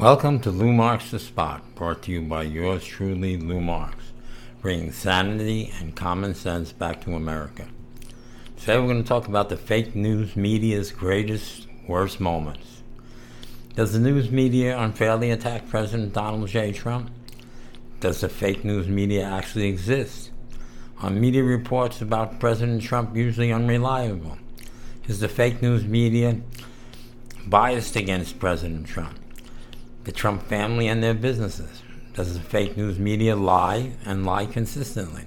Welcome to Lou Marks the Spot, brought to you by yours truly, Lou Marks, bringing sanity and common sense back to America. Today we're going to talk about the fake news media's greatest, worst moments. Does the news media unfairly attack President Donald J. Trump? Does the fake news media actually exist? Are media reports about President Trump usually unreliable? Is the fake news media biased against President Trump? The Trump family and their businesses? Does the fake news media lie and lie consistently?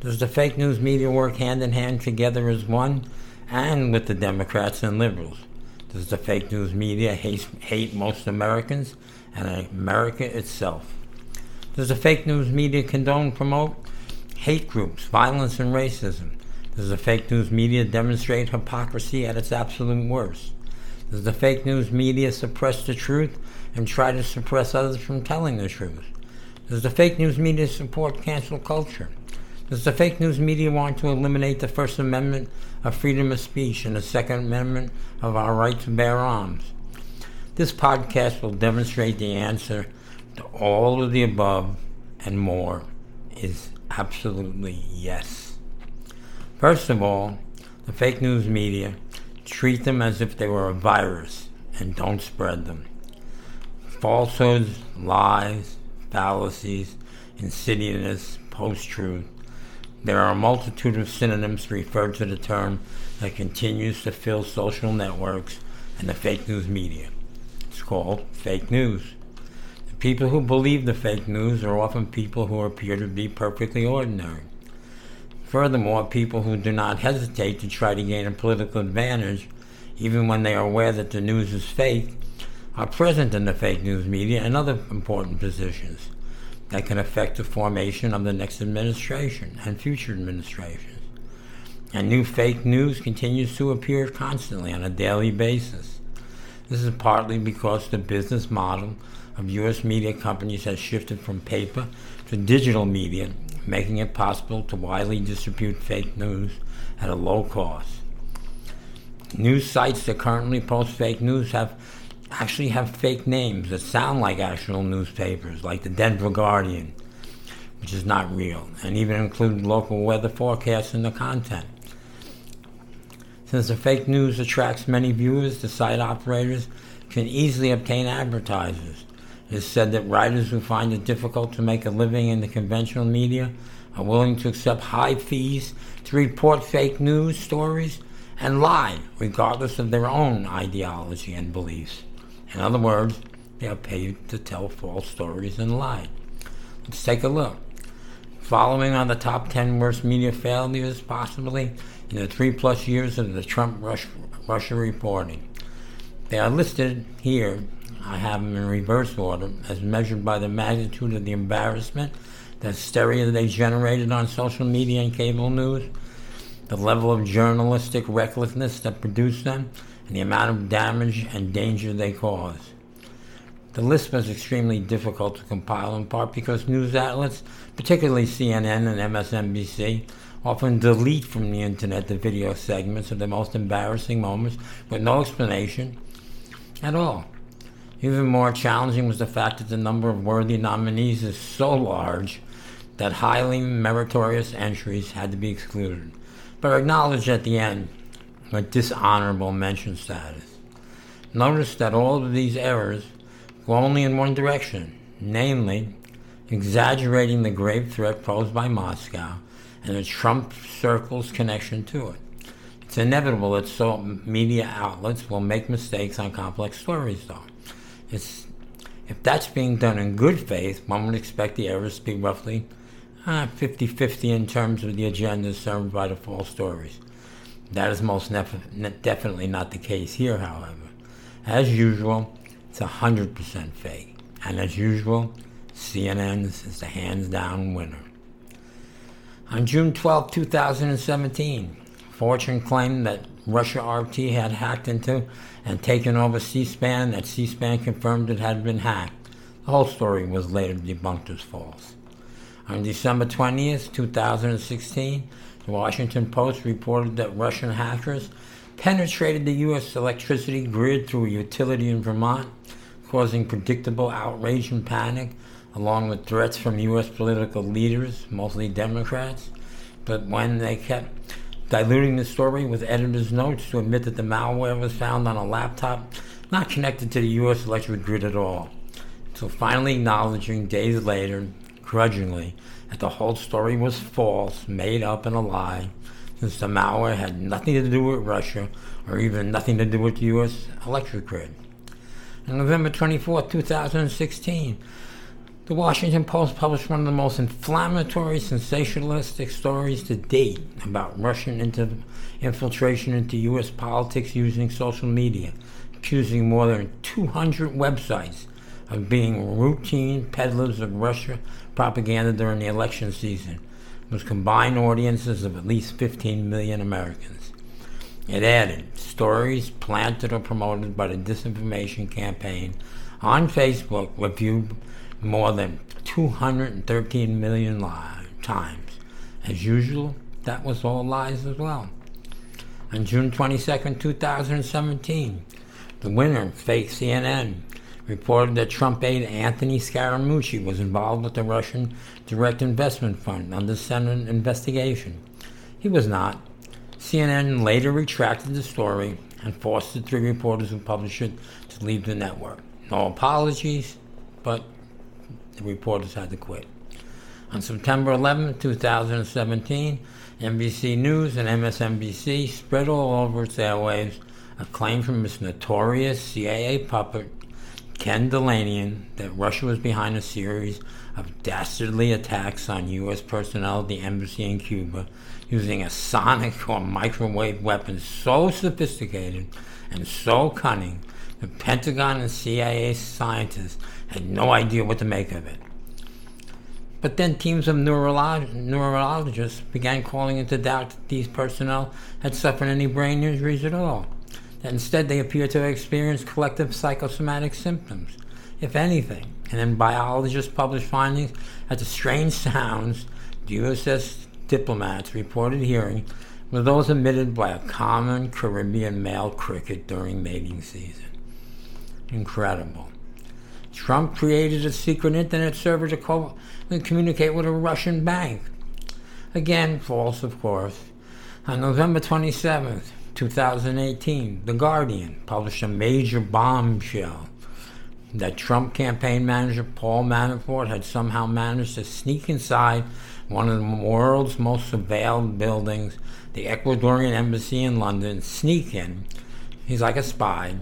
Does the fake news media work hand in hand together as one and with the Democrats and liberals? Does the fake news media hate, hate most Americans and America itself? Does the fake news media condone, promote hate groups, violence, and racism? Does the fake news media demonstrate hypocrisy at its absolute worst? Does the fake news media suppress the truth and try to suppress others from telling the truth? Does the fake news media support cancel culture? Does the fake news media want to eliminate the First Amendment of freedom of speech and the Second Amendment of our right to bear arms? This podcast will demonstrate the answer to all of the above and more is absolutely yes. First of all, the fake news media treat them as if they were a virus and don't spread them. Falsehoods, lies, fallacies, insidiousness, post truth. There are a multitude of synonyms referred to the term that continues to fill social networks and the fake news media. It's called fake news. The people who believe the fake news are often people who appear to be perfectly ordinary. Furthermore, people who do not hesitate to try to gain a political advantage, even when they are aware that the news is fake, are present in the fake news media and other important positions that can affect the formation of the next administration and future administrations. And new fake news continues to appear constantly on a daily basis. This is partly because the business model of U.S. media companies has shifted from paper to digital media making it possible to widely distribute fake news at a low cost. News sites that currently post fake news have actually have fake names that sound like actual newspapers, like the Denver Guardian, which is not real, and even include local weather forecasts in the content. Since the fake news attracts many viewers, the site operators can easily obtain advertisers it is said that writers who find it difficult to make a living in the conventional media are willing to accept high fees to report fake news stories and lie, regardless of their own ideology and beliefs. In other words, they are paid to tell false stories and lie. Let's take a look. Following on the top 10 worst media failures, possibly in the three plus years of the Trump Russia reporting. They are listed here I have them in reverse order, as measured by the magnitude of the embarrassment, the hysteria they generated on social media and cable news, the level of journalistic recklessness that produced them, and the amount of damage and danger they caused. The list was extremely difficult to compile in part because news outlets, particularly CNN and MSNBC, often delete from the internet the video segments of the most embarrassing moments with no explanation at all. Even more challenging was the fact that the number of worthy nominees is so large that highly meritorious entries had to be excluded, but acknowledged at the end with dishonorable mention status. Notice that all of these errors go only in one direction, namely, exaggerating the grave threat posed by Moscow and the Trump circle's connection to it. It's inevitable that so media outlets will make mistakes on complex stories, though. It's, if that's being done in good faith, one would expect the errors to be roughly 50 uh, 50 in terms of the agenda served by the false stories. That is most nef- definitely not the case here, however. As usual, it's 100% fake. And as usual, CNN's is the hands down winner. On June 12, 2017, Fortune claimed that Russia RT had hacked into and taken over C SPAN, that C SPAN confirmed it had been hacked. The whole story was later debunked as false. On December 20th, 2016, the Washington Post reported that Russian hackers penetrated the U.S. electricity grid through a utility in Vermont, causing predictable outrage and panic, along with threats from U.S. political leaders, mostly Democrats. But when they kept diluting the story with editor's notes to admit that the malware was found on a laptop not connected to the U.S. electric grid at all. So finally acknowledging days later, grudgingly, that the whole story was false, made up, and a lie, since the malware had nothing to do with Russia or even nothing to do with the U.S. electric grid. On November 24, 2016, the Washington Post published one of the most inflammatory, sensationalistic stories to date about Russian inter- infiltration into U.S. politics using social media, accusing more than 200 websites of being routine peddlers of Russia propaganda during the election season, with combined audiences of at least 15 million Americans. It added stories planted or promoted by the disinformation campaign on Facebook were viewed more than 213 million li- times. As usual, that was all lies as well. On June 22, 2017, the winner, fake CNN, reported that Trump aide Anthony Scaramucci was involved with the Russian Direct Investment Fund under Senate investigation. He was not. CNN later retracted the story and forced the three reporters who published it to leave the network. No apologies, but the reporters had to quit. On September 11, 2017, NBC News and MSNBC spread all over its airwaves a claim from its notorious CIA puppet, Ken Dilanian, that Russia was behind a series of dastardly attacks on U.S. personnel at the embassy in Cuba using a sonic or microwave weapon so sophisticated and so cunning the Pentagon and CIA scientists had no idea what to make of it. But then teams of neurolog- neurologists began calling into doubt that these personnel had suffered any brain injuries at all. That instead they appeared to have experienced collective psychosomatic symptoms, if anything. And then biologists published findings that the strange sounds the USS diplomats reported hearing were those emitted by a common Caribbean male cricket during mating season. Incredible. Trump created a secret internet server to co- communicate with a Russian bank. Again, false, of course. On November 27, 2018, The Guardian published a major bombshell that Trump campaign manager Paul Manafort had somehow managed to sneak inside one of the world's most surveilled buildings, the Ecuadorian embassy in London, sneak in. He's like a spy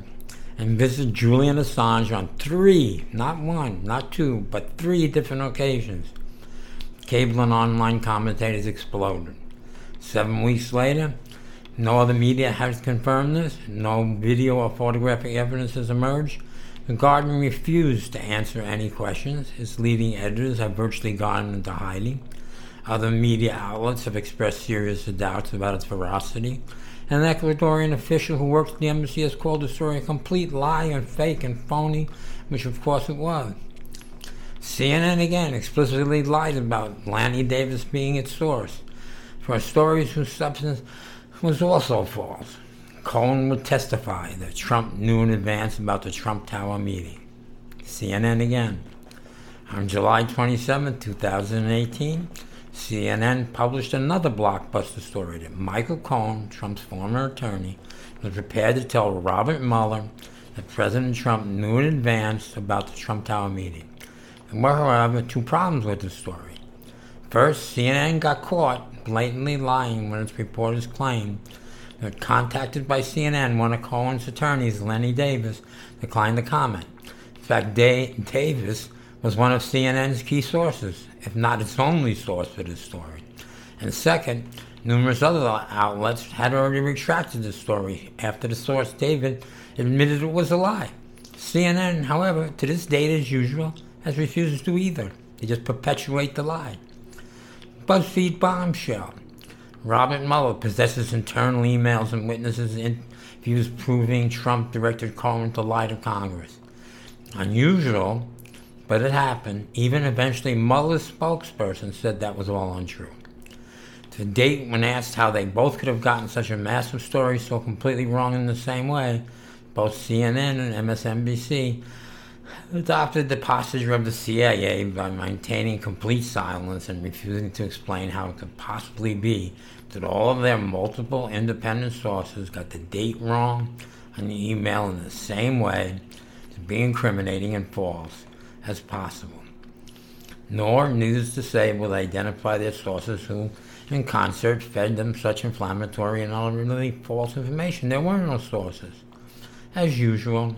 and visited Julian Assange on three, not one, not two, but three different occasions. Cable and online commentators exploded. Seven weeks later, no other media has confirmed this, no video or photographic evidence has emerged. The Guardian refused to answer any questions. Its leading editors have virtually gone into hiding. Other media outlets have expressed serious doubts about its veracity. An Ecuadorian official who works at the embassy has called the story a complete lie and fake and phony, which of course it was. CNN again explicitly lied about Lanny Davis being its source for stories whose substance was also false. Cohen would testify that Trump knew in advance about the Trump Tower meeting. CNN again. On July 27, 2018, CNN published another blockbuster story that Michael Cohen, Trump's former attorney, was prepared to tell Robert Mueller that President Trump knew in advance about the Trump Tower meeting. There were, however, two problems with the story. First, CNN got caught blatantly lying when its reporters claimed that contacted by CNN, one of Cohen's attorneys, Lenny Davis, declined to comment. In fact, Davis was one of CNN's key sources, if not its only source for this story. And second, numerous other outlets had already retracted the story after the source, Davis, admitted it was a lie. CNN, however, to this date as usual, has refused to either. They just perpetuate the lie. BuzzFeed bombshell. Robert Mueller possesses internal emails and witnesses interviews proving Trump directed Cohen to lie to Congress. Unusual, but it happened. Even eventually, Mueller's spokesperson said that was all untrue. To date, when asked how they both could have gotten such a massive story so completely wrong in the same way, both CNN and MSNBC adopted the posture of the CIA by maintaining complete silence and refusing to explain how it could possibly be that all of their multiple independent sources got the date wrong on the email in the same way to be incriminating and false as possible. Nor, needless to say, will they identify their sources who, in concert, fed them such inflammatory and utterly false information. There were no sources. As usual,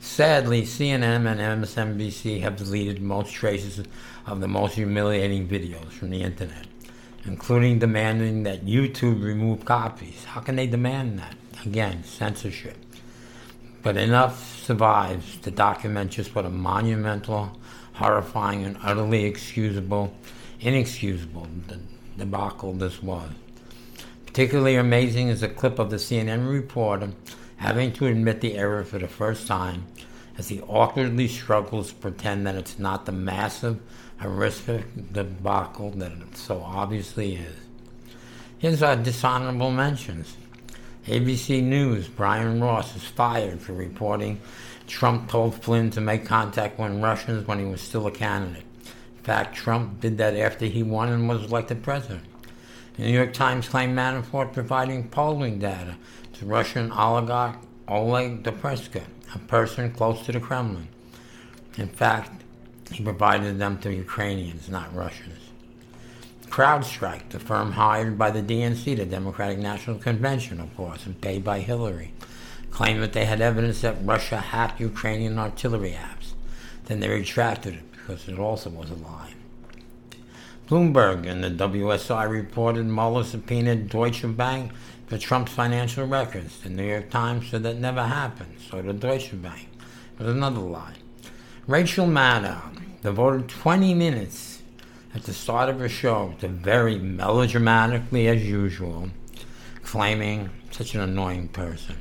Sadly, CNN and MSNBC have deleted most traces of the most humiliating videos from the internet, including demanding that YouTube remove copies. How can they demand that? Again, censorship. But enough survives to document just what a monumental, horrifying, and utterly excusable, inexcusable debacle this was. Particularly amazing is a clip of the CNN reporter having to admit the error for the first time as he awkwardly struggles to pretend that it's not the massive, horrific debacle that it so obviously is. Here's our dishonorable mentions. ABC News, Brian Ross is fired for reporting Trump told Flynn to make contact with Russians when he was still a candidate. In fact, Trump did that after he won and was elected president. The New York Times claimed Manafort providing polling data to Russian oligarch Oleg Deripaska, a person close to the Kremlin. In fact, he provided them to Ukrainians, not Russians. CrowdStrike, the firm hired by the DNC, the Democratic National Convention, of course, and paid by Hillary, claimed that they had evidence that Russia hacked Ukrainian artillery apps. Then they retracted it because it also was a lie. Bloomberg and the WSI reported Mueller subpoenaed Deutsche Bank for Trump's financial records. The New York Times said that never happened, so did Deutsche Bank. It was another lie. Rachel Maddow devoted 20 minutes at the start of her show to very melodramatically, as usual, claiming such an annoying person.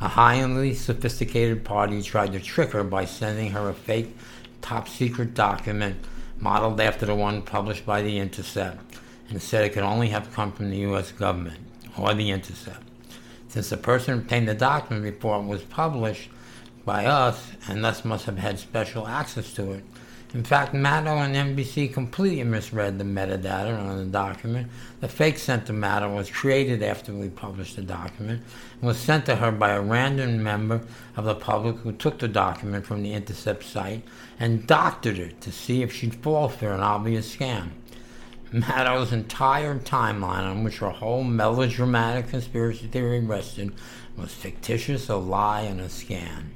A highly sophisticated party tried to trick her by sending her a fake top secret document modeled after the one published by The Intercept and said it could only have come from the U.S. government or the intercept. Since the person obtained the document before it was published by us and thus must have had special access to it. In fact, Maddow and NBC completely misread the metadata on the document. The fake sent to Maddow was created after we published the document and was sent to her by a random member of the public who took the document from the Intercept site and doctored it to see if she'd fall for an obvious scam. Maddow's entire timeline on which her whole melodramatic conspiracy theory rested was fictitious, a lie, and a scam.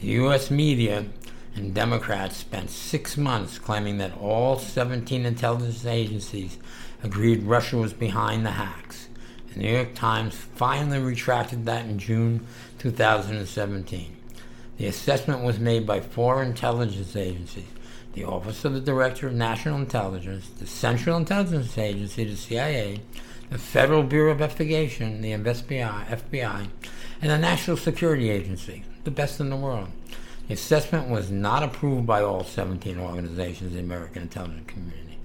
The U.S. media and Democrats spent six months claiming that all 17 intelligence agencies agreed Russia was behind the hacks. The New York Times finally retracted that in June 2017. The assessment was made by four intelligence agencies the Office of the Director of National Intelligence, the Central Intelligence Agency, the CIA, the Federal Bureau of Investigation, the FBI, FBI, and the National Security Agency, the best in the world. Assessment was not approved by all 17 organizations in the American intelligence community.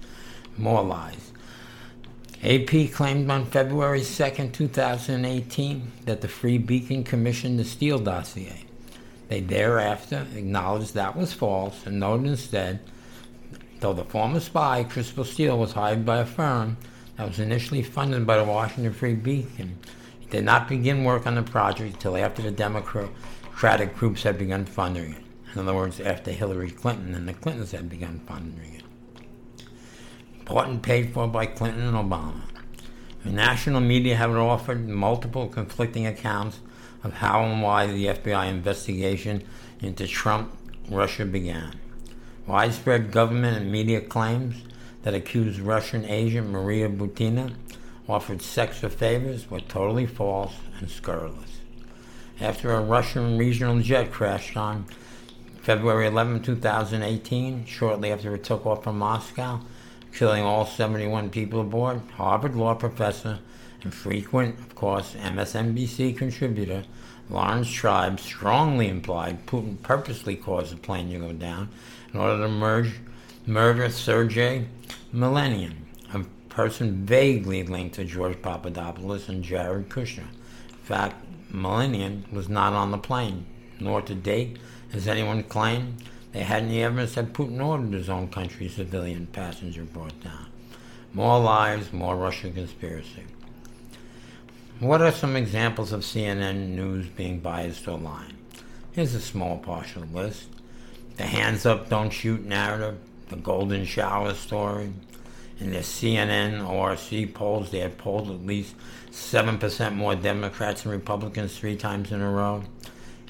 More lies. AP claimed on February 2, 2018, that the Free Beacon commissioned the Steele dossier. They thereafter acknowledged that was false and noted instead, though the former spy, Christopher Steele, was hired by a firm that was initially funded by the Washington Free Beacon, he did not begin work on the project until after the Democratic groups had begun funding it. In other words, after Hillary Clinton and the Clintons had begun funding it. Bought and paid for by Clinton and Obama. The national media have offered multiple conflicting accounts of how and why the FBI investigation into Trump Russia began. Widespread government and media claims that accused Russian agent Maria Butina offered sex for favors were totally false and scurrilous. After a Russian regional jet crashed on February 11, 2018, shortly after it took off from Moscow, killing all 71 people aboard, Harvard law professor and frequent, of course, MSNBC contributor Laurence Tribe strongly implied Putin purposely caused the plane to go down in order to merge, murder Sergei Milanian, a person vaguely linked to George Papadopoulos and Jared Kushner. In fact, Milanian was not on the plane, nor to date has anyone claimed they had any evidence that Putin ordered his own country's civilian passenger brought down? More lies, more Russian conspiracy. What are some examples of CNN news being biased or lying? Here's a small partial list. The hands up, don't shoot narrative, the golden shower story. In the CNN ORC polls, they had polled at least 7% more Democrats and Republicans three times in a row.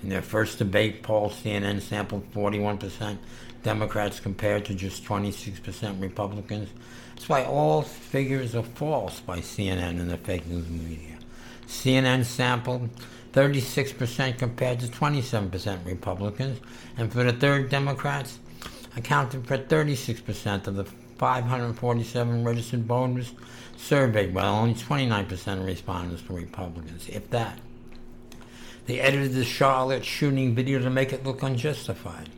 In their first debate poll, CNN sampled 41% Democrats compared to just 26% Republicans. That's why all figures are false by CNN and the fake news media. CNN sampled 36% compared to 27% Republicans, and for the third, Democrats accounted for 36% of the 547 registered voters surveyed, while only 29% of respondents were Republicans, if that. They edited the Charlotte shooting video to make it look unjustified.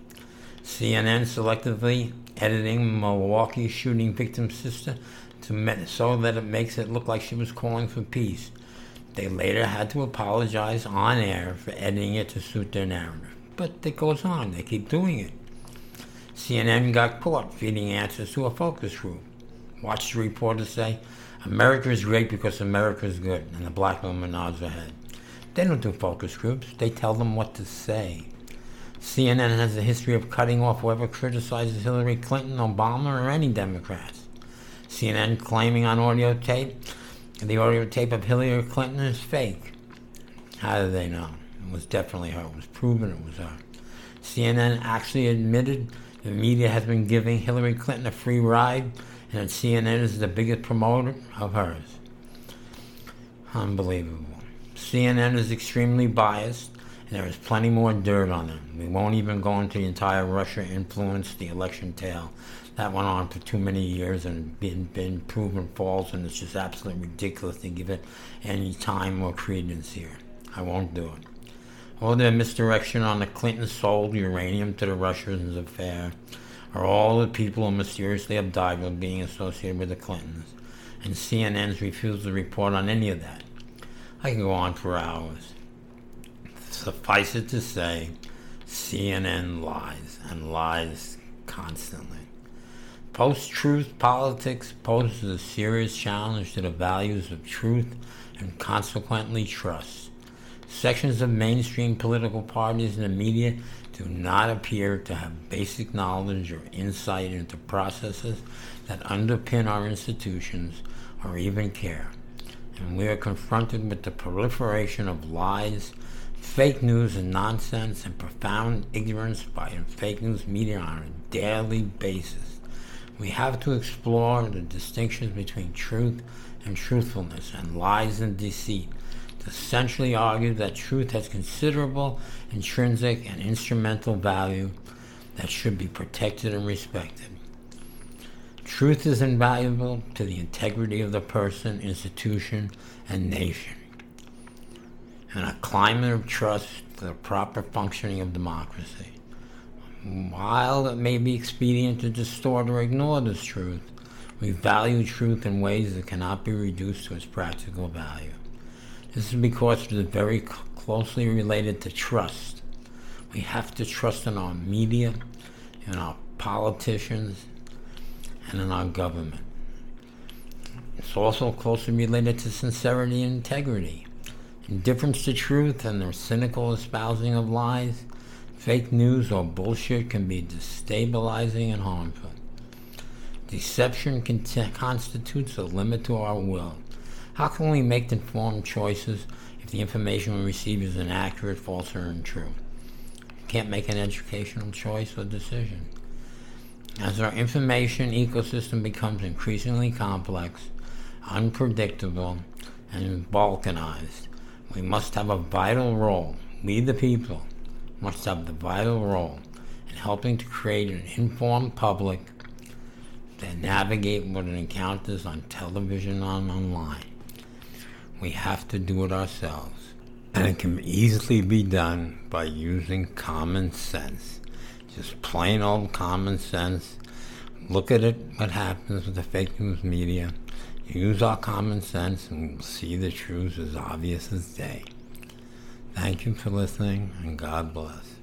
CNN selectively editing Milwaukee shooting victim's sister to so that it makes it look like she was calling for peace. They later had to apologize on air for editing it to suit their narrative. But it goes on, they keep doing it. CNN got caught feeding answers to a focus group. Watch the reporters say, America is great because America is good, and the black woman nods her head. They don't do focus groups, they tell them what to say. CNN has a history of cutting off whoever criticizes Hillary Clinton, Obama, or any Democrats. CNN claiming on audio tape the audio tape of Hillary Clinton is fake. How do they know? It was definitely her. It was proven it was her. CNN actually admitted the media has been giving Hillary Clinton a free ride and CNN is the biggest promoter of hers. Unbelievable. CNN is extremely biased, and there is plenty more dirt on them. We won't even go into the entire Russia influence, the election tale that went on for too many years and been been proven false, and it's just absolutely ridiculous to give it any time or credence here. I won't do it. All the misdirection on the Clintons sold uranium to the Russians affair, or all the people who mysteriously have died while being associated with the Clintons, and CNN's refusal to report on any of that. I can go on for hours. Suffice it to say, CNN lies and lies constantly. Post truth politics poses a serious challenge to the values of truth and consequently trust. Sections of mainstream political parties and the media do not appear to have basic knowledge or insight into processes that underpin our institutions or even care. And we are confronted with the proliferation of lies, fake news, and nonsense, and profound ignorance by fake news media on a daily basis. We have to explore the distinctions between truth and truthfulness and lies and deceit essentially argued that truth has considerable intrinsic and instrumental value that should be protected and respected. Truth is invaluable to the integrity of the person, institution, and nation. In a climate of trust for the proper functioning of democracy. While it may be expedient to distort or ignore this truth, we value truth in ways that cannot be reduced to its practical value. This is because it is very closely related to trust. We have to trust in our media, in our politicians, and in our government. It's also closely related to sincerity and integrity. Indifference to truth and their cynical espousing of lies Fake news or bullshit can be destabilizing and harmful. Deception constitutes a limit to our will. How can we make informed choices if the information we receive is inaccurate, false, or untrue? Can't make an educational choice or decision. As our information ecosystem becomes increasingly complex, unpredictable, and balkanized, we must have a vital role, we the people, must have the vital role in helping to create an informed public that navigate what it encounters on television and online. We have to do it ourselves. And it can easily be done by using common sense. Just plain old common sense. Look at it, what happens with the fake news media. Use our common sense and we'll see the truth as obvious as day. Thank you for listening, and God bless.